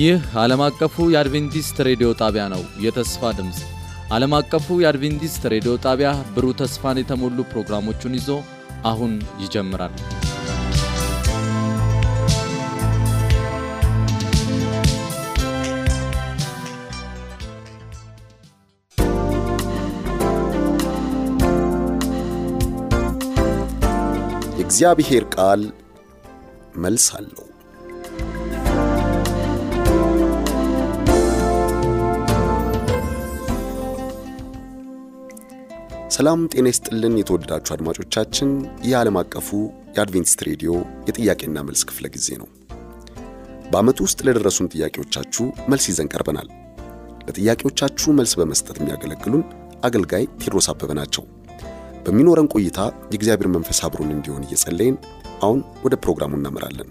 ይህ ዓለም አቀፉ የአድቬንቲስት ሬዲዮ ጣቢያ ነው። የተስፋ ድምፅ ዓለም አቀፉ የአድቬንቲስት ሬዲዮ ጣቢያ ብሩህ ተስፋን የተሞሉ ፕሮግራሞቹን ይዞ አሁን ይጀምራል። የእግዚአብሔር ቃል መልስ አለው። ሰላም ጤና ይስጥልን። የተወደዳችሁ አድማጮቻችን ይህ ዓለም አቀፉ የአድቬንቲስት ሬዲዮ የጥያቄና መልስ ክፍለ ጊዜ ነው። በዓመቱ ውስጥ ለደረሱን ጥያቄዎቻችሁ መልስ ይዘን ቀርበናል። ለጥያቄዎቻችሁ መልስ በመስጠት የሚያገለግሉን አገልጋይ ቴድሮስ አበበ ናቸው። በሚኖረን ቆይታ የእግዚአብሔር መንፈስ አብሮን እንዲሆን እየጸለይን አሁን ወደ ፕሮግራሙ እናመራለን።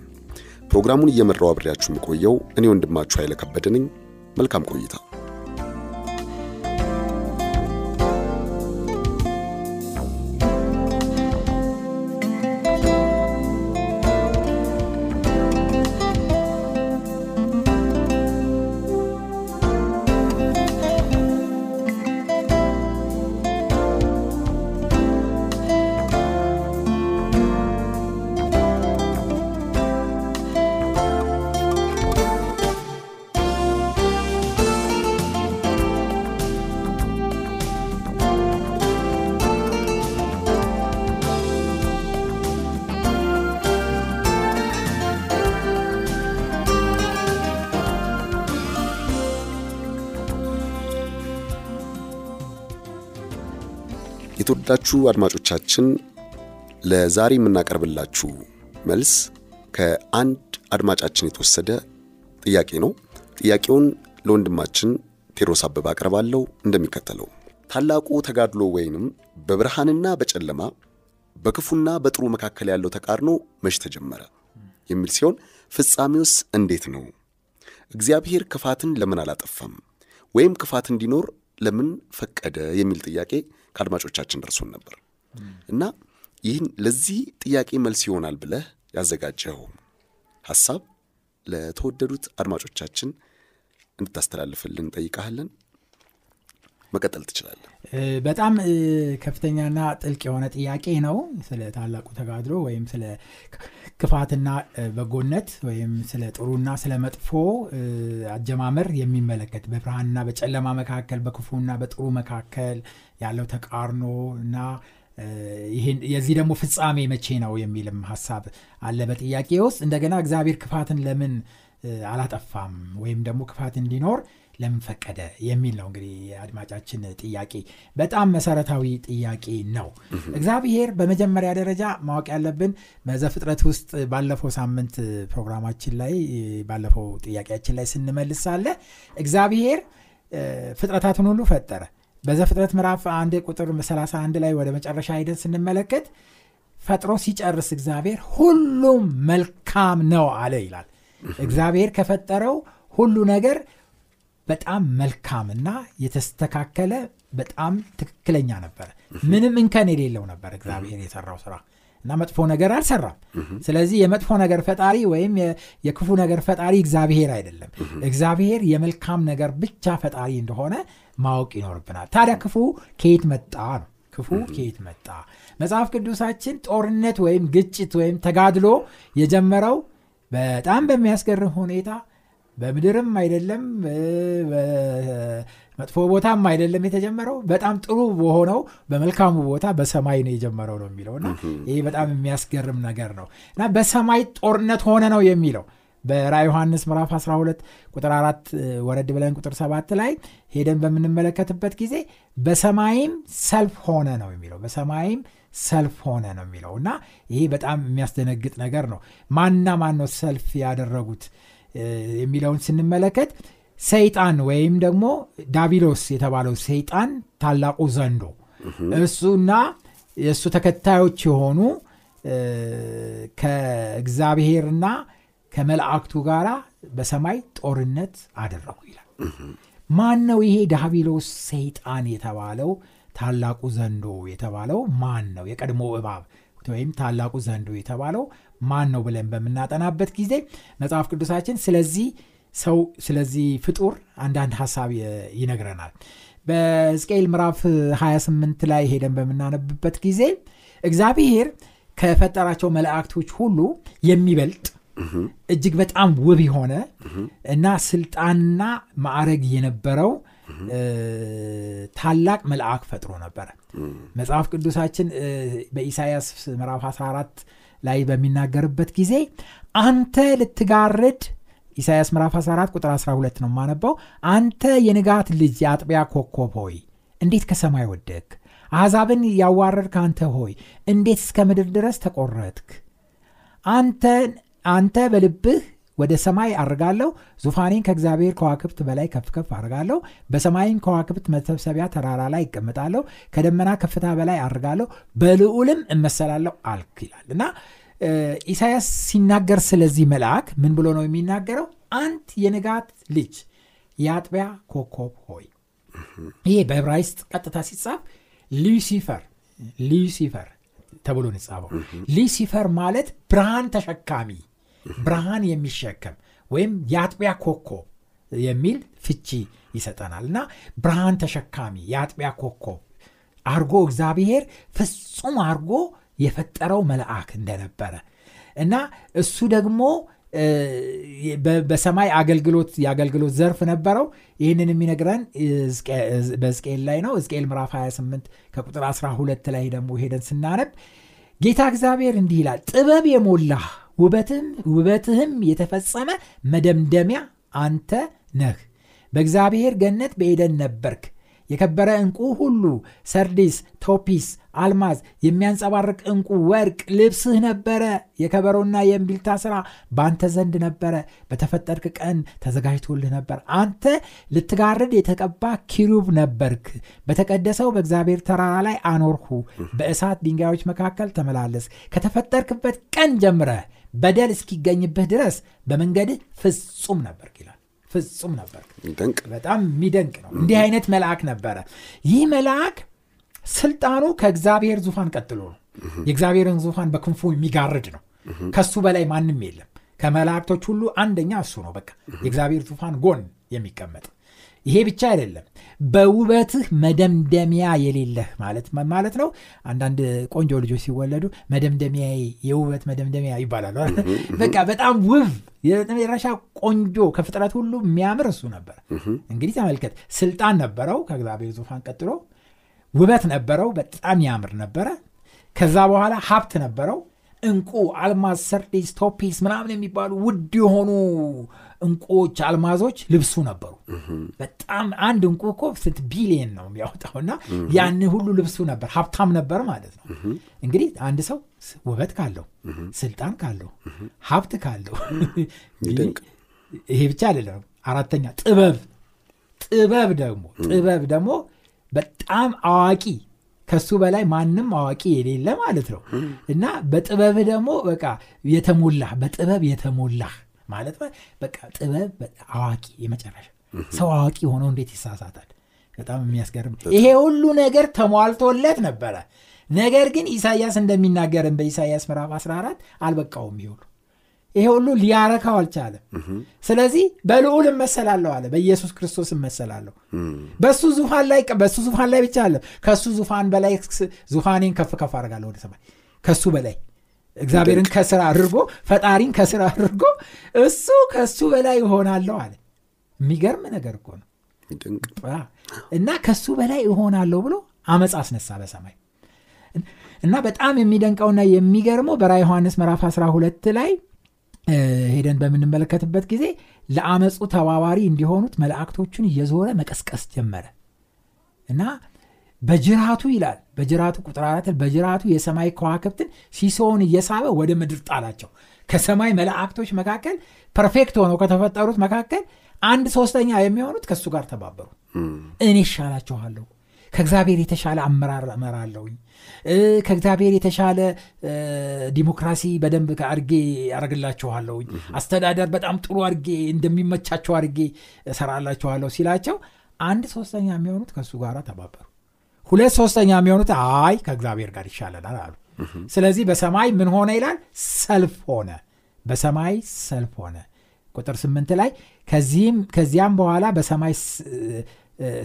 ፕሮግራሙን እየመራው አብሬያችሁ የምቆየው እኔ ወንድማችሁ ኃይለ ከበደ ነኝ። መልካም ቆይታ። የተወደዳችሁ አድማጮቻችን ለዛሬ የምናቀርብላችሁ መልስ ከአንድ አድማጫችን የተወሰደ ጥያቄ ነው። ጥያቄውን ለወንድማችን ቴዎድሮስ አበበ አቀርባለሁ እንደሚከተለው። ታላቁ ተጋድሎ ወይንም በብርሃንና በጨለማ በክፉና በጥሩ መካከል ያለው ተቃርኖ መች ተጀመረ የሚል ሲሆን ፍጻሜውስ እንዴት ነው? እግዚአብሔር ክፋትን ለምን አላጠፋም? ወይም ክፋት እንዲኖር ለምን ፈቀደ? የሚል ጥያቄ ከአድማጮቻችን ደርሶን ነበር እና ይህን ለዚህ ጥያቄ መልስ ይሆናል ብለህ ያዘጋጀኸው ሐሳብ ለተወደዱት አድማጮቻችን እንድታስተላልፍልን እንጠይቃለን። መቀጠል ትችላለህ። በጣም ከፍተኛና ጥልቅ የሆነ ጥያቄ ነው። ስለ ታላቁ ተጋድሎ ወይም ስለ ክፋትና በጎነት ወይም ስለ ጥሩና ስለ መጥፎ አጀማመር የሚመለከት በብርሃንና በጨለማ መካከል በክፉና በጥሩ መካከል ያለው ተቃርኖ እና የዚህ ደግሞ ፍጻሜ መቼ ነው የሚልም ሀሳብ አለ በጥያቄ ውስጥ። እንደገና እግዚአብሔር ክፋትን ለምን አላጠፋም ወይም ደግሞ ክፋት እንዲኖር ለምን ፈቀደ የሚል ነው እንግዲህ የአድማጫችን ጥያቄ። በጣም መሰረታዊ ጥያቄ ነው። እግዚአብሔር በመጀመሪያ ደረጃ ማወቅ ያለብን በዘፍጥረት ውስጥ ባለፈው ሳምንት ፕሮግራማችን ላይ ባለፈው ጥያቄያችን ላይ ስንመልስ ሳለ እግዚአብሔር ፍጥረታትን ሁሉ ፈጠረ። በዘፍጥረት ምዕራፍ አንድ ቁጥር 31 ላይ ወደ መጨረሻ ሄደን ስንመለከት ፈጥሮ ሲጨርስ እግዚአብሔር ሁሉም መልካም ነው አለ ይላል። እግዚአብሔር ከፈጠረው ሁሉ ነገር በጣም መልካምና የተስተካከለ በጣም ትክክለኛ ነበረ። ምንም እንከን የሌለው ነበር እግዚአብሔር የሰራው ስራ እና መጥፎ ነገር አልሰራም። ስለዚህ የመጥፎ ነገር ፈጣሪ ወይም የክፉ ነገር ፈጣሪ እግዚአብሔር አይደለም። እግዚአብሔር የመልካም ነገር ብቻ ፈጣሪ እንደሆነ ማወቅ ይኖርብናል። ታዲያ ክፉ ከየት መጣ ነው? ክፉ ከየት መጣ? መጽሐፍ ቅዱሳችን ጦርነት ወይም ግጭት ወይም ተጋድሎ የጀመረው በጣም በሚያስገርም ሁኔታ በምድርም አይደለም መጥፎ ቦታም አይደለም የተጀመረው። በጣም ጥሩ በሆነው በመልካሙ ቦታ በሰማይ ነው የጀመረው ነው የሚለው እና ይህ በጣም የሚያስገርም ነገር ነው እና በሰማይ ጦርነት ሆነ ነው የሚለው። በራ ዮሐንስ ምዕራፍ 12 ቁጥር 4 ወረድ ብለን ቁጥር 7 ላይ ሄደን በምንመለከትበት ጊዜ በሰማይም ሰልፍ ሆነ ነው የሚለው። በሰማይም ሰልፍ ሆነ ነው የሚለው እና ይሄ በጣም የሚያስደነግጥ ነገር ነው። ማንና ማን ነው ሰልፍ ያደረጉት የሚለውን ስንመለከት ሰይጣን ወይም ደግሞ ዳቢሎስ የተባለው ሰይጣን ታላቁ ዘንዶ እሱና የእሱ ተከታዮች የሆኑ ከእግዚአብሔርና ከመላእክቱ ጋር በሰማይ ጦርነት አደረጉ ይላል። ማን ነው ይሄ ዳቢሎስ ሰይጣን የተባለው ታላቁ ዘንዶ የተባለው ማን ነው? የቀድሞ እባብ ወይም ታላቁ ዘንዶ የተባለው ማን ነው ብለን በምናጠናበት ጊዜ መጽሐፍ ቅዱሳችን ስለዚህ ሰው ስለዚህ ፍጡር አንዳንድ ሀሳብ ይነግረናል። በሕዝቅኤል ምዕራፍ 28 ላይ ሄደን በምናነብበት ጊዜ እግዚአብሔር ከፈጠራቸው መላእክቶች ሁሉ የሚበልጥ እጅግ በጣም ውብ የሆነ እና ስልጣንና ማዕረግ የነበረው ታላቅ መልአክ ፈጥሮ ነበረ። መጽሐፍ ቅዱሳችን በኢሳያስ ምዕራፍ 14 ላይ በሚናገርበት ጊዜ አንተ ልትጋርድ ኢሳያስ ምዕራፍ 14 ቁጥር 12 ነው የማነባው አንተ የንጋት ልጅ የአጥቢያ ኮከብ ሆይ እንዴት ከሰማይ ወደክ አሕዛብን ያዋረድክ አንተ ሆይ እንዴት እስከ ምድር ድረስ ተቆረጥክ? አንተ በልብህ ወደ ሰማይ አርጋለሁ። ዙፋኔን ከእግዚአብሔር ከዋክብት በላይ ከፍ ከፍ አርጋለሁ። በሰማይም ከዋክብት መሰብሰቢያ ተራራ ላይ ይቀምጣለሁ ከደመና ከፍታ በላይ አርጋለሁ። በልዑልም እመሰላለሁ አልክ ይላል። እና ኢሳያስ ሲናገር ስለዚህ መልአክ ምን ብሎ ነው የሚናገረው? አንት የንጋት ልጅ የአጥቢያ ኮከብ ሆይ። ይሄ በዕብራይስጥ ቀጥታ ሲጻፍ ሉሲፈር ሉሲፈር ተብሎ ንጻፈው ሉሲፈር ማለት ብርሃን ተሸካሚ ብርሃን የሚሸከም ወይም የአጥቢያ ኮከብ የሚል ፍቺ ይሰጠናል። እና ብርሃን ተሸካሚ የአጥቢያ ኮከብ አርጎ እግዚአብሔር ፍጹም አርጎ የፈጠረው መልአክ እንደነበረ እና እሱ ደግሞ በሰማይ አገልግሎት የአገልግሎት ዘርፍ ነበረው። ይህንን የሚነግረን በዝቅኤል ላይ ነው። ዝቅኤል ምዕራፍ 28 ከቁጥር 12 ላይ ደግሞ ሄደን ስናነብ ጌታ እግዚአብሔር እንዲህ ይላል ጥበብ የሞላህ ውበትህም የተፈጸመ መደምደሚያ አንተ ነህ። በእግዚአብሔር ገነት በኤደን ነበርክ። የከበረ ዕንቁ ሁሉ ሰርዲስ ቶፒስ አልማዝ የሚያንጸባርቅ ዕንቁ ወርቅ ልብስህ ነበረ። የከበሮና የእምቢልታ ሥራ በአንተ ዘንድ ነበረ። በተፈጠርክ ቀን ተዘጋጅቶልህ ነበር። አንተ ልትጋርድ የተቀባ ኪሩብ ነበርክ። በተቀደሰው በእግዚአብሔር ተራራ ላይ አኖርሁ። በእሳት ድንጋዮች መካከል ተመላለስ ከተፈጠርክበት ቀን ጀምረህ በደል እስኪገኝብህ ድረስ በመንገድህ ፍጹም ነበርክ ይላል። ፍጹም ነበር በጣም የሚደንቅ ነው። እንዲህ አይነት መልአክ ነበረ። ይህ መልአክ ስልጣኑ ከእግዚአብሔር ዙፋን ቀጥሎ ነው። የእግዚአብሔርን ዙፋን በክንፉ የሚጋርድ ነው። ከሱ በላይ ማንም የለም። ከመላእክቶች ሁሉ አንደኛ እሱ ነው። በቃ የእግዚአብሔር ዙፋን ጎን የሚቀመጥ ይሄ ብቻ አይደለም። በውበትህ መደምደሚያ የሌለህ ማለት ማለት ነው። አንዳንድ ቆንጆ ልጆች ሲወለዱ መደምደሚያ የውበት መደምደሚያ ይባላሉ በቃ በጣም ውብ የመጨረሻ ቆንጆ ከፍጥረት ሁሉ የሚያምር እሱ ነበር። እንግዲህ ተመልከት ስልጣን ነበረው ከእግዚአብሔር ዙፋን ቀጥሎ። ውበት ነበረው በጣም ያምር ነበረ። ከዛ በኋላ ሀብት ነበረው እንቁ አልማዝ ሰርዲስ ቶፒስ ምናምን የሚባሉ ውድ የሆኑ እንቁዎች አልማዞች ልብሱ ነበሩ። በጣም አንድ እንቁ እኮ ስንት ቢሊየን ነው የሚያወጣው እና ያን ሁሉ ልብሱ ነበር ሀብታም ነበር ማለት ነው። እንግዲህ አንድ ሰው ውበት ካለው ስልጣን ካለው ሀብት ካለው ይሄ ብቻ አይደለም አራተኛ ጥበብ ጥበብ ደግሞ ጥበብ ደግሞ በጣም አዋቂ ከሱ በላይ ማንም አዋቂ የሌለ ማለት ነው። እና በጥበብህ ደግሞ በቃ የተሞላህ በጥበብ የተሞላህ ማለት በቃ ጥበብ አዋቂ የመጨረሻ ሰው አዋቂ ሆነው እንዴት ይሳሳታል? በጣም የሚያስገርም ይሄ ሁሉ ነገር ተሟልቶለት ነበረ። ነገር ግን ኢሳያስ እንደሚናገርን በኢሳያስ ምዕራፍ 14 አልበቃውም ይሁሉ ይሄ ሁሉ ሊያረካው አልቻለም። ስለዚህ በልዑል እመሰላለሁ አለ በኢየሱስ ክርስቶስ እመሰላለሁ። በሱ ዙፋን ላይ በሱ ዙፋን ላይ ብቻ አለ ከሱ ዙፋን በላይ ዙፋኔን ከፍ ከፍ አድርጋለሁ ወደ ሰማይ። ከሱ በላይ እግዚአብሔርን ከስራ አድርጎ ፈጣሪን ከስራ አድርጎ እሱ ከሱ በላይ እሆናለሁ አለ። የሚገርም ነገር እኮ ነው። እና ከሱ በላይ እሆናለሁ ብሎ አመፅ አስነሳ በሰማይ። እና በጣም የሚደንቀውና የሚገርመው በራ ዮሐንስ ምዕራፍ 12 ላይ ሄደን በምንመለከትበት ጊዜ ለአመፁ ተባባሪ እንዲሆኑት መላእክቶቹን እየዞረ መቀስቀስ ጀመረ። እና በጅራቱ ይላል በጅራቱ ቁጥር አራት በጅራቱ የሰማይ ከዋክብትን ሲሶውን እየሳበ ወደ ምድር ጣላቸው። ከሰማይ መላእክቶች መካከል perfect ሆነው ከተፈጠሩት መካከል አንድ ሶስተኛ የሚሆኑት ከእሱ ጋር ተባበሩ እኔ ይሻላችኋለሁ ከእግዚአብሔር የተሻለ አመራር እመራለሁኝ። ከእግዚአብሔር የተሻለ ዲሞክራሲ በደንብ አርጌ ያደርግላችኋለሁኝ አስተዳደር በጣም ጥሩ አርጌ እንደሚመቻቸው አርጌ እሰራላችኋለሁ ሲላቸው አንድ ሶስተኛ የሚሆኑት ከእሱ ጋር ተባበሩ። ሁለት ሶስተኛ የሚሆኑት አይ ከእግዚአብሔር ጋር ይሻለናል አሉ። ስለዚህ በሰማይ ምን ሆነ ይላል? ሰልፍ ሆነ። በሰማይ ሰልፍ ሆነ። ቁጥር ስምንት ላይ ከዚያም በኋላ በሰማይ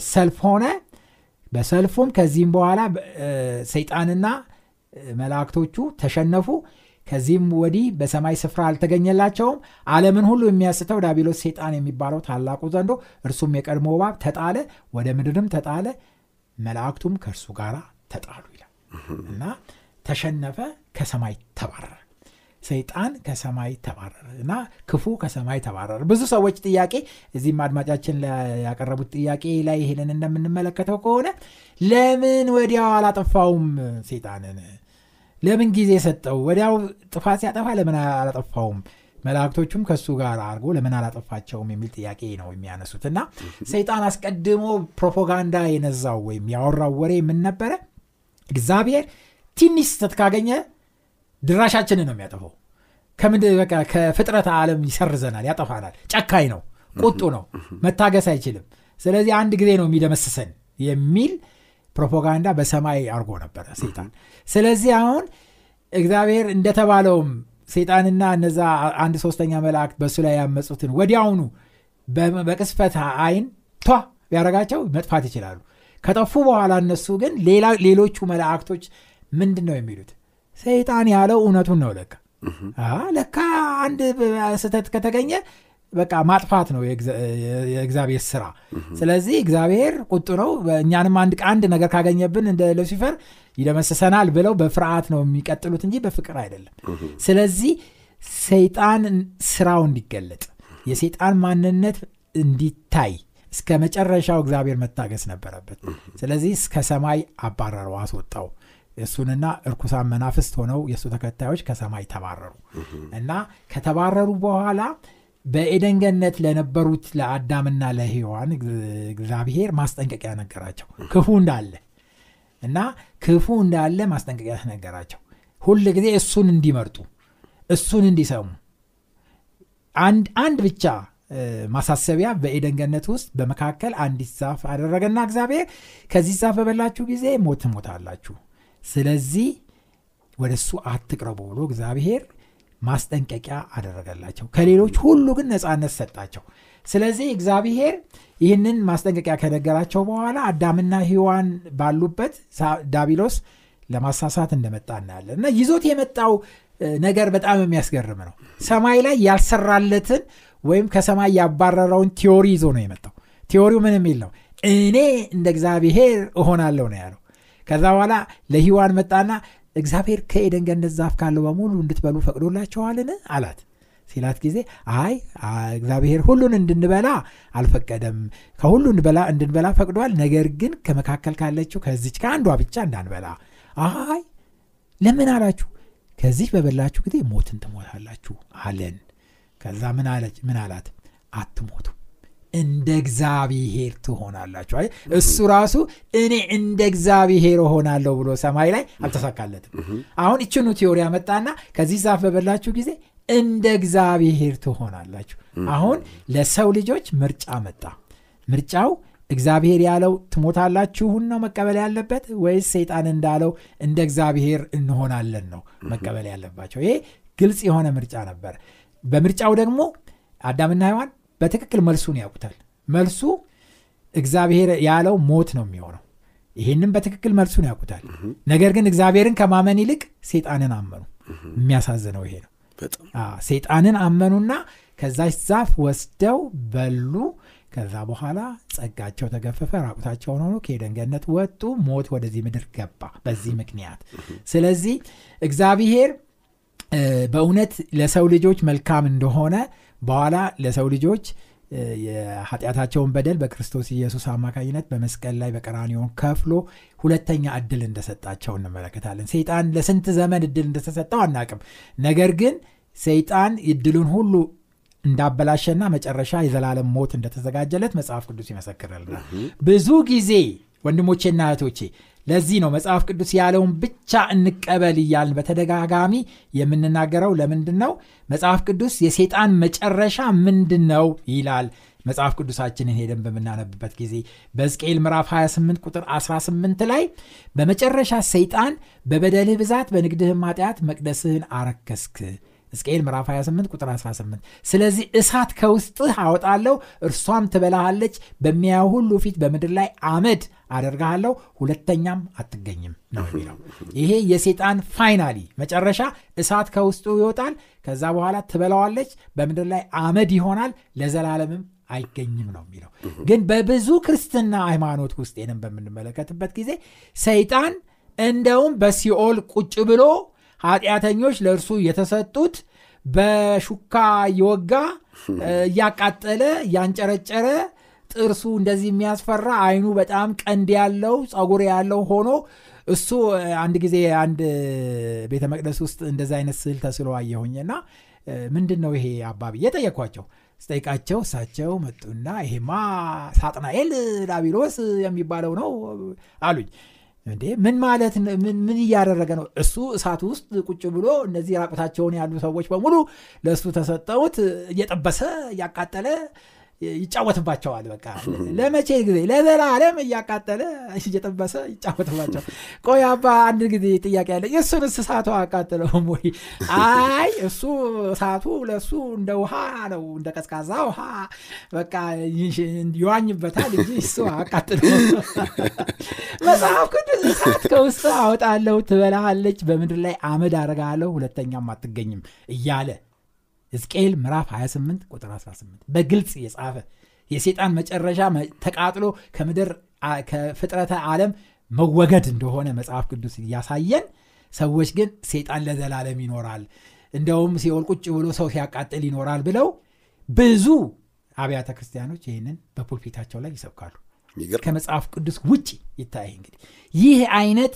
ሰልፍ ሆነ በሰልፉም ከዚህም በኋላ ሰይጣንና መላእክቶቹ ተሸነፉ። ከዚህም ወዲህ በሰማይ ስፍራ አልተገኘላቸውም። ዓለምን ሁሉ የሚያስተው ዳቢሎስ ሰይጣን የሚባለው ታላቁ ዘንዶ እርሱም የቀድሞ እባብ ተጣለ ወደ ምድርም ተጣለ መላእክቱም ከእርሱ ጋር ተጣሉ ይላል። እና ተሸነፈ ከሰማይ ተባረረ ሰይጣን ከሰማይ ተባረረ እና ክፉ ከሰማይ ተባረረ። ብዙ ሰዎች ጥያቄ እዚህም አድማጫችን ያቀረቡት ጥያቄ ላይ ይሄንን እንደምንመለከተው ከሆነ ለምን ወዲያው አላጠፋውም ሰይጣንን? ለምን ጊዜ ሰጠው? ወዲያው ጥፋት ሲያጠፋ ለምን አላጠፋውም? መላእክቶቹም ከእሱ ጋር አድርጎ ለምን አላጠፋቸውም? የሚል ጥያቄ ነው የሚያነሱት እና ሰይጣን አስቀድሞ ፕሮፓጋንዳ የነዛው ወይም ያወራው ወሬ ምን ነበረ? እግዚአብሔር ትንሽ ስተት ካገኘ ድራሻችንን ነው የሚያጠፋው። ከፍጥረት ዓለም ይሰርዘናል ያጠፋናል። ጨካኝ ነው ቁጡ ነው መታገስ አይችልም። ስለዚህ አንድ ጊዜ ነው የሚደመስሰን የሚል ፕሮፓጋንዳ በሰማይ አርጎ ነበረ ሰይጣን። ስለዚህ አሁን እግዚአብሔር እንደተባለውም ሰይጣንና እነዛ አንድ ሶስተኛ መላእክት በእሱ ላይ ያመፁትን ወዲያውኑ በቅስፈት አይን ቷ ቢያረጋቸው መጥፋት ይችላሉ። ከጠፉ በኋላ እነሱ ግን ሌሎቹ መላእክቶች ምንድን ነው የሚሉት ሰይጣን ያለው እውነቱን ነው ለካ። ለካ አንድ ስህተት ከተገኘ በቃ ማጥፋት ነው የእግዚአብሔር ስራ። ስለዚህ እግዚአብሔር ቁጡ ነው። እኛንም አንድ አንድ ነገር ካገኘብን እንደ ሉሲፈር ይደመስሰናል ብለው በፍርሃት ነው የሚቀጥሉት እንጂ በፍቅር አይደለም። ስለዚህ ሰይጣን ስራው እንዲገለጥ የሰይጣን ማንነት እንዲታይ እስከ መጨረሻው እግዚአብሔር መታገስ ነበረበት። ስለዚህ እስከ ሰማይ አባረረው አስወጣው እሱንና እርኩሳን መናፍስት ሆነው የእሱ ተከታዮች ከሰማይ ተባረሩ። እና ከተባረሩ በኋላ በኤደን ገነት ለነበሩት ለአዳምና ለሔዋን እግዚአብሔር ማስጠንቀቂያ ነገራቸው። ክፉ እንዳለ እና ክፉ እንዳለ ማስጠንቀቂያ ነገራቸው። ሁል ጊዜ እሱን እንዲመርጡ እሱን እንዲሰሙ። አንድ ብቻ ማሳሰቢያ በኤደን ገነት ውስጥ በመካከል አንዲት ዛፍ አደረገና እግዚአብሔር ከዚህ ዛፍ በበላችሁ ጊዜ ሞት ትሞታላችሁ ስለዚህ ወደ እሱ አትቅረቡ ብሎ እግዚአብሔር ማስጠንቀቂያ አደረገላቸው። ከሌሎች ሁሉ ግን ነፃነት ሰጣቸው። ስለዚህ እግዚአብሔር ይህንን ማስጠንቀቂያ ከነገራቸው በኋላ አዳምና ሔዋን ባሉበት ዳቢሎስ ለማሳሳት እንደመጣ እናያለን። እና ይዞት የመጣው ነገር በጣም የሚያስገርም ነው። ሰማይ ላይ ያልሰራለትን ወይም ከሰማይ ያባረረውን ቲዮሪ ይዞ ነው የመጣው። ቲዮሪው ምን የሚል ነው እኔ እንደ እግዚአብሔር እሆናለሁ ነው ያለው ከዛ በኋላ ለሂዋን መጣና እግዚአብሔር ከኤደን ገነት ዛፍ ካለው በሙሉ እንድትበሉ ፈቅዶላቸዋልን አላት። ሲላት ጊዜ አይ እግዚአብሔር ሁሉን እንድንበላ አልፈቀደም። ከሁሉ እንድንበላ ፈቅዷል። ነገር ግን ከመካከል ካለችው ከዚች ከአንዷ ብቻ እንዳንበላ. አይ ለምን አላችሁ? ከዚህ በበላችሁ ጊዜ ሞትን ትሞታላችሁ አለን. ከዛ ምን አላት? አትሞቱ እንደ እግዚአብሔር ትሆናላችሁ። እሱ ራሱ እኔ እንደ እግዚአብሔር እሆናለሁ ብሎ ሰማይ ላይ አልተሳካለትም። አሁን ይችኑ ቲዮሪ ያመጣና ከዚህ ዛፍ በበላችሁ ጊዜ እንደ እግዚአብሔር ትሆናላችሁ። አሁን ለሰው ልጆች ምርጫ መጣ። ምርጫው እግዚአብሔር ያለው ትሞታላችሁን ነው መቀበል ያለበት ወይስ ሰይጣን እንዳለው እንደ እግዚአብሔር እንሆናለን ነው መቀበል ያለባቸው? ይሄ ግልጽ የሆነ ምርጫ ነበር። በምርጫው ደግሞ አዳምና ሔዋን በትክክል መልሱን ያውቁታል። መልሱ እግዚአብሔር ያለው ሞት ነው የሚሆነው። ይህንም በትክክል መልሱን ያውቁታል። ነገር ግን እግዚአብሔርን ከማመን ይልቅ ሴጣንን አመኑ። የሚያሳዝነው ይሄ ነው። ሴጣንን አመኑና ከዛች ዛፍ ወስደው በሉ። ከዛ በኋላ ጸጋቸው ተገፈፈ ራቁታቸውን ሆኖ ከኤደን ገነት ወጡ። ሞት ወደዚህ ምድር ገባ በዚህ ምክንያት። ስለዚህ እግዚአብሔር በእውነት ለሰው ልጆች መልካም እንደሆነ በኋላ ለሰው ልጆች የኃጢአታቸውን በደል በክርስቶስ ኢየሱስ አማካኝነት በመስቀል ላይ በቀራኒዮን ከፍሎ ሁለተኛ እድል እንደሰጣቸው እንመለከታለን። ሰይጣን ለስንት ዘመን እድል እንደተሰጠው አናቅም። ነገር ግን ሰይጣን እድሉን ሁሉ እንዳበላሸና መጨረሻ የዘላለም ሞት እንደተዘጋጀለት መጽሐፍ ቅዱስ ይመሰክርልናል ብዙ ጊዜ ወንድሞቼና እህቶቼ ለዚህ ነው መጽሐፍ ቅዱስ ያለውን ብቻ እንቀበል እያልን በተደጋጋሚ የምንናገረው። ለምንድን ነው መጽሐፍ ቅዱስ የሴጣን መጨረሻ ምንድን ነው ይላል። መጽሐፍ ቅዱሳችንን ሄደን በምናነብበት ጊዜ በሕዝቅኤል ምዕራፍ 28 ቁጥር 18 ላይ በመጨረሻ ሰይጣን በበደልህ ብዛት በንግድህም ኃጢአት መቅደስህን አረከስክ ሕዝቅኤል ምዕራፍ 28 ቁጥር 18 ስለዚህ እሳት ከውስጥህ አወጣለሁ እርሷም ትበላሃለች በሚያዩ ሁሉ ፊት በምድር ላይ አመድ አደርግሃለሁ ሁለተኛም አትገኝም ነው የሚለው። ይሄ የሴጣን finally መጨረሻ እሳት ከውስጡ ይወጣል ከዛ በኋላ ትበላዋለች በምድር ላይ አመድ ይሆናል ለዘላለምም አይገኝም ነው የሚለው። ግን በብዙ ክርስትና ሃይማኖት ውስጥ ይህንም በምንመለከትበት ጊዜ ሰይጣን እንደውም በሲኦል ቁጭ ብሎ ኃጢአተኞች ለእርሱ የተሰጡት በሹካ እየወጋ እያቃጠለ እያንጨረጨረ ጥርሱ እንደዚህ የሚያስፈራ አይኑ በጣም ቀንድ ያለው ጸጉር ያለው ሆኖ እሱ አንድ ጊዜ አንድ ቤተ መቅደስ ውስጥ እንደዚ አይነት ስዕል ተስሎ አየሁኝና ምንድን ነው ይሄ አባቢ እየጠየኳቸው ስጠይቃቸው እሳቸው መጡና ይሄማ ሳጥናኤል ዳቢሎስ የሚባለው ነው አሉኝ እንዴ? ምን ማለት ምን እያደረገ ነው? እሱ እሳት ውስጥ ቁጭ ብሎ እነዚህ ራቁታቸውን ያሉ ሰዎች በሙሉ ለእሱ ተሰጠውት እየጠበሰ እያቃጠለ ይጫወትባቸዋል በቃ። ለመቼ ጊዜ? ለዘላለም እያቃጠለ እየጠበሰ ይጫወትባቸው ቆይ አባ አንድ ጊዜ ጥያቄ ያለ የእሱን እሳቱ አቃጥለውም ወይ? አይ እሱ እሳቱ ለእሱ እንደ ውሃ ነው እንደ ቀዝቃዛ ውሃ በቃ ይዋኝበታል እንጂ እሱ አቃጥለው መጽሐፍ ቅዱስ እሳት ከውስጥ አወጣለሁ ትበላሃለች በምድር ላይ አመድ አረጋለሁ ሁለተኛም አትገኝም እያለ ሕዝቅኤል ምዕራፍ 28 ቁጥር 18 በግልጽ የጻፈ የሴጣን መጨረሻ ተቃጥሎ ከምድር ከፍጥረተ ዓለም መወገድ እንደሆነ መጽሐፍ ቅዱስ እያሳየን ሰዎች ግን ሴጣን ለዘላለም ይኖራል እንደውም ሲኦል ቁጭ ብሎ ሰው ሲያቃጥል ይኖራል ብለው ብዙ አብያተ ክርስቲያኖች ይህንን በፑልፒታቸው ላይ ይሰብካሉ። ከመጽሐፍ ቅዱስ ውጭ ይታይ እንግዲህ ይህ አይነት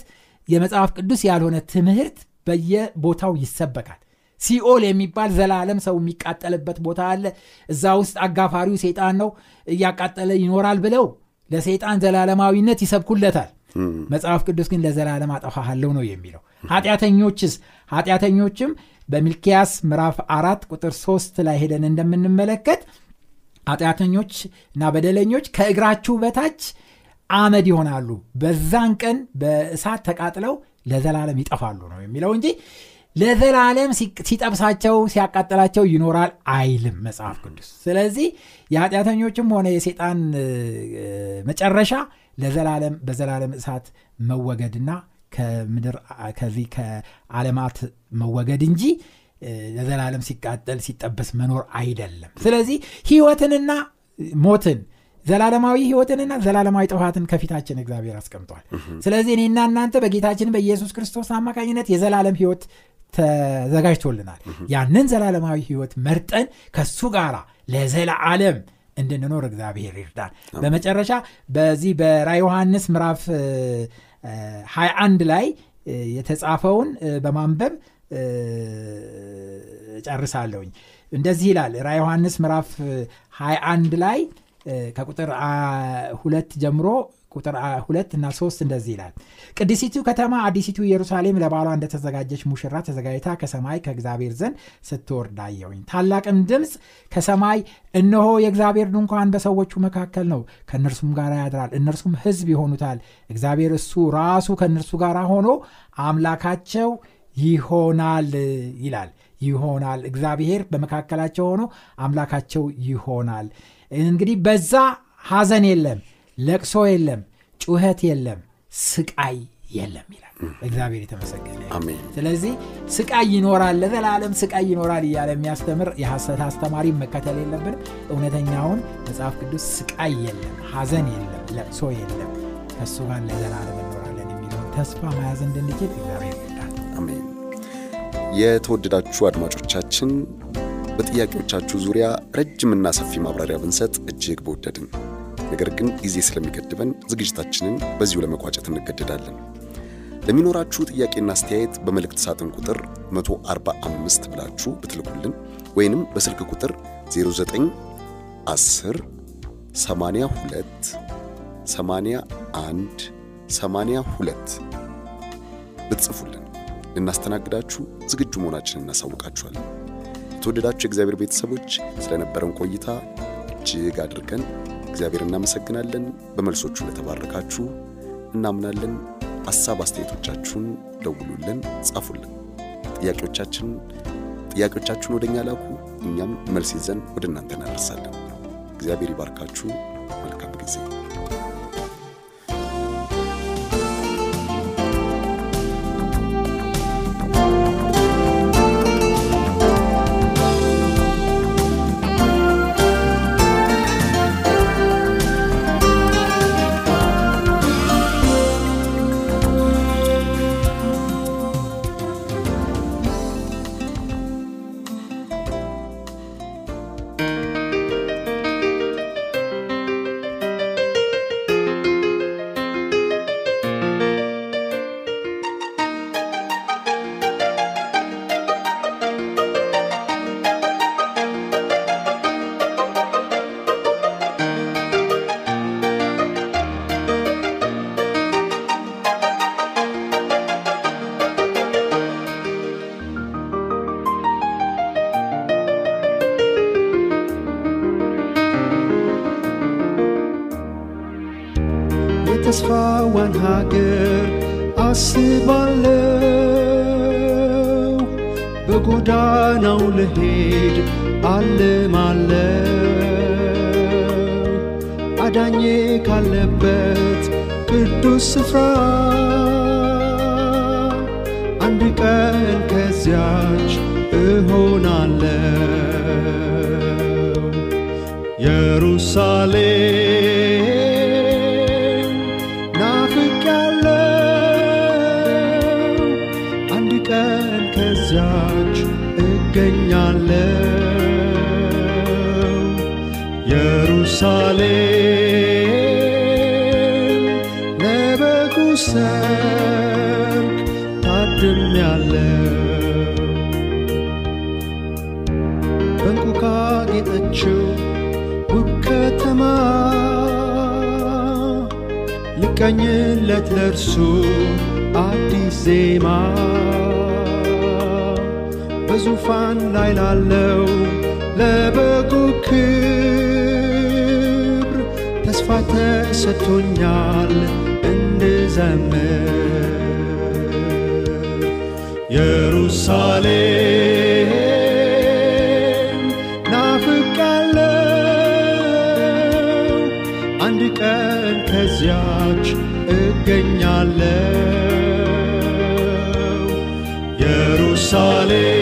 የመጽሐፍ ቅዱስ ያልሆነ ትምህርት በየቦታው ይሰበካል ሲኦል የሚባል ዘላለም ሰው የሚቃጠልበት ቦታ አለ። እዛ ውስጥ አጋፋሪው ሴጣን ነው እያቃጠለ ይኖራል ብለው ለሴጣን ዘላለማዊነት ይሰብኩለታል። መጽሐፍ ቅዱስ ግን ለዘላለም አጠፋሃለሁ ነው የሚለው። ኃጢአተኞችስ? ኃጢአተኞችም በሚልኪያስ ምዕራፍ አራት ቁጥር ሶስት ላይ ሄደን እንደምንመለከት ኃጢአተኞች እና በደለኞች ከእግራችሁ በታች አመድ ይሆናሉ። በዛን ቀን በእሳት ተቃጥለው ለዘላለም ይጠፋሉ ነው የሚለው እንጂ ለዘላለም ሲጠብሳቸው ሲያቃጥላቸው ይኖራል አይልም መጽሐፍ ቅዱስ። ስለዚህ የኃጢአተኞችም ሆነ የሴጣን መጨረሻ ለዘላለም በዘላለም እሳት መወገድና ከምድር ከዚህ ከዓለማት መወገድ እንጂ ለዘላለም ሲቃጠል ሲጠበስ መኖር አይደለም። ስለዚህ ህይወትንና ሞትን ዘላለማዊ ህይወትንና ዘላለማዊ ጥፋትን ከፊታችን እግዚአብሔር አስቀምጧል። ስለዚህ እኔና እናንተ በጌታችን በኢየሱስ ክርስቶስ አማካኝነት የዘላለም ህይወት ተዘጋጅቶልናል። ያንን ዘላለማዊ ህይወት መርጠን ከሱ ጋር ለዘላለም እንድንኖር እግዚአብሔር ይርዳል በመጨረሻ በዚህ በራ ዮሐንስ ምዕራፍ 21 ላይ የተጻፈውን በማንበብ ጨርሳለሁኝ እንደዚህ ይላል ራ ዮሐንስ ምዕራፍ 21 ላይ ከቁጥር ሁለት ጀምሮ ቁጥር ሁለት እና ሶስት እንደዚህ ይላል። ቅድሲቱ ከተማ አዲሲቱ ኢየሩሳሌም ለባሏ እንደተዘጋጀች ሙሽራ ተዘጋጅታ ከሰማይ ከእግዚአብሔር ዘንድ ስትወርድ ታላቅም ድምፅ ከሰማይ እነሆ የእግዚአብሔር ድንኳን በሰዎቹ መካከል ነው ከእነርሱም ጋር ያድራል እነርሱም ህዝብ ይሆኑታል። እግዚአብሔር እሱ ራሱ ከእነርሱ ጋር ሆኖ አምላካቸው ይሆናል ይላል። ይሆናል። እግዚአብሔር በመካከላቸው ሆኖ አምላካቸው ይሆናል። እንግዲህ በዛ ሐዘን የለም ለቅሶ የለም ጩኸት የለም ስቃይ የለም ይላል። እግዚአብሔር የተመሰገነ ስለዚህ ስቃይ ይኖራል ለዘላለም ስቃይ ይኖራል እያለ የሚያስተምር የሐሰት አስተማሪ መከተል የለብንም። እውነተኛውን መጽሐፍ ቅዱስ ስቃይ የለም ሐዘን የለም ለቅሶ የለም ከእሱ ጋር ለዘላለም እኖራለን የሚለውን ተስፋ መያዝ እንድንችል እግዚአብሔር ይርዳል አሜን። የተወደዳችሁ አድማጮቻችን በጥያቄዎቻችሁ ዙሪያ ረጅምና ሰፊ ማብራሪያ ብንሰጥ እጅግ በወደድን ነገር ግን ጊዜ ስለሚገድበን ዝግጅታችንን በዚሁ ለመቋጨት እንገደዳለን። ለሚኖራችሁ ጥያቄና አስተያየት በመልእክት ሳጥን ቁጥር 145 ብላችሁ ብትልኩልን ወይንም በስልክ ቁጥር 09 10 82 81 82 ብትጽፉልን ልናስተናግዳችሁ ዝግጁ መሆናችንን እናሳውቃችኋለን። የተወደዳችሁ የእግዚአብሔር ቤተሰቦች ስለነበረን ቆይታ እጅግ አድርገን እግዚአብሔር እናመሰግናለን በመልሶቹ ለተባረካችሁ እናምናለን ሐሳብ አስተያየቶቻችሁን ደውሉልን ጻፉልን ጥያቄዎቻችን ጥያቄዎቻችሁን ወደ እኛ ላኩ። እኛም መልስ ይዘን ወደ እናንተ እናደርሳለን። እግዚአብሔር ይባርካችሁ። መልካም ጊዜ። ሀገር አስባለው በጎዳናው ልሄድ አልማለው አዳኜ ካለበት ቅዱስ ስፍራ አንድ ቀን ከዚያች እሆናለው ኢየሩሳሌም እገኛለሁ ኢየሩሳሌም ለበጉ ሰርግ ታድሜያለሁ በእንቁ ካጌጠችው ውብ ከተማ ልቀኝለት ለእርሱ አዲስ ዜማ በዙፋን ላይ ላለው ለበጉ ክብር ተስፋ ተሰጥቶኛል እንድዘምር ኢየሩሳሌም ናፍቃለው አንድ ቀን ከዚያች እገኛለው ኢየሩሳሌም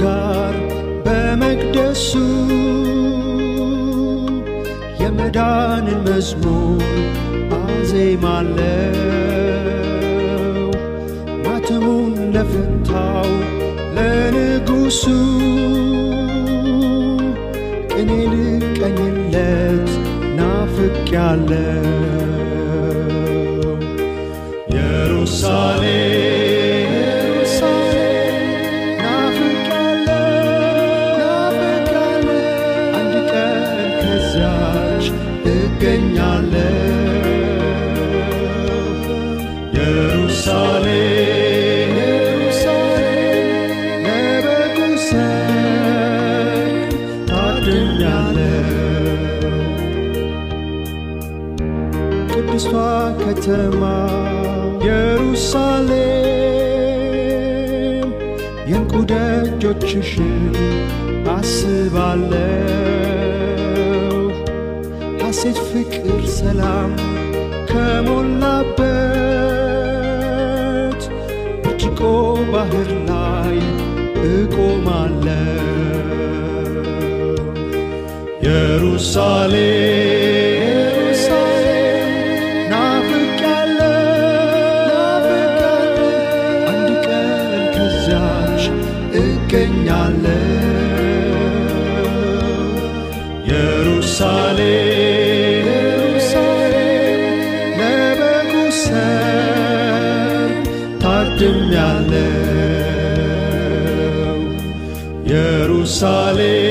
ጋር በመቅደሱ የመዳንን መዝሙር አዜማለው ማተሙን ለፈታው ለንጉሱ ቅኔ ልቀኝለት ናፍቄያለሁ። ኢየሩሳሌም ኢየሩሳሌም የእንቁ ደጆችሽን አስባለሁ ሐሴት፣ ፍቅር፣ ሰላም ከሞላበት ብርጭቆ ባህር ላይ እቆማለሁ ኢየሩሳሌም Ierusalem.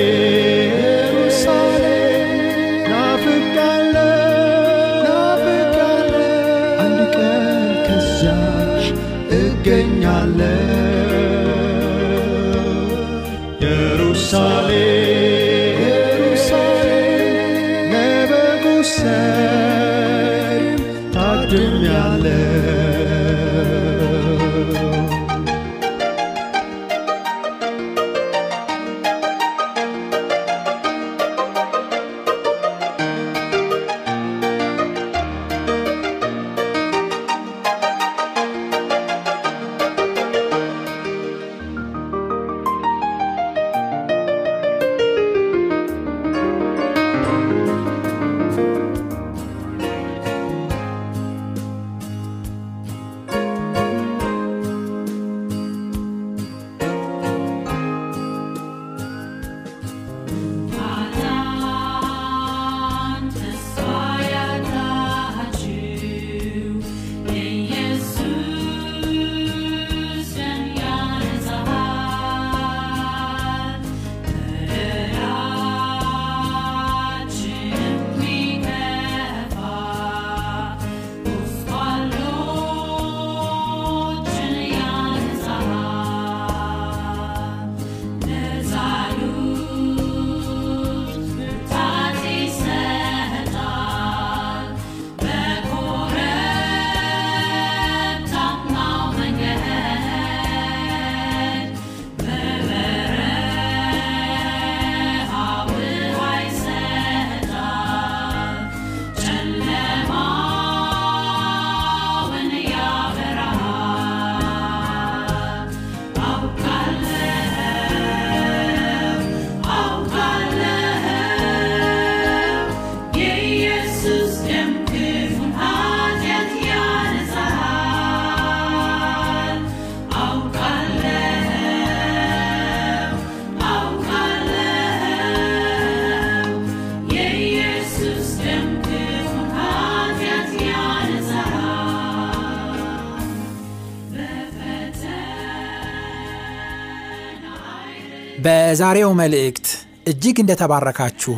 በዛሬው መልእክት እጅግ እንደተባረካችሁ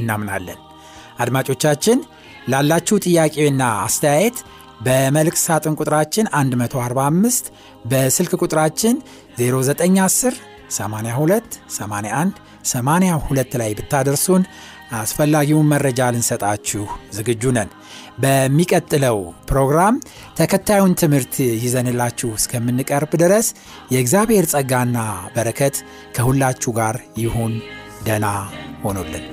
እናምናለን። አድማጮቻችን ላላችሁ ጥያቄና አስተያየት በመልእክት ሳጥን ቁጥራችን 145 በስልክ ቁጥራችን 0910 82 81 82 ላይ ብታደርሱን አስፈላጊውን መረጃ ልንሰጣችሁ ዝግጁ ነን። በሚቀጥለው ፕሮግራም ተከታዩን ትምህርት ይዘንላችሁ እስከምንቀርብ ድረስ የእግዚአብሔር ጸጋና በረከት ከሁላችሁ ጋር ይሁን። ደና ሆኖልን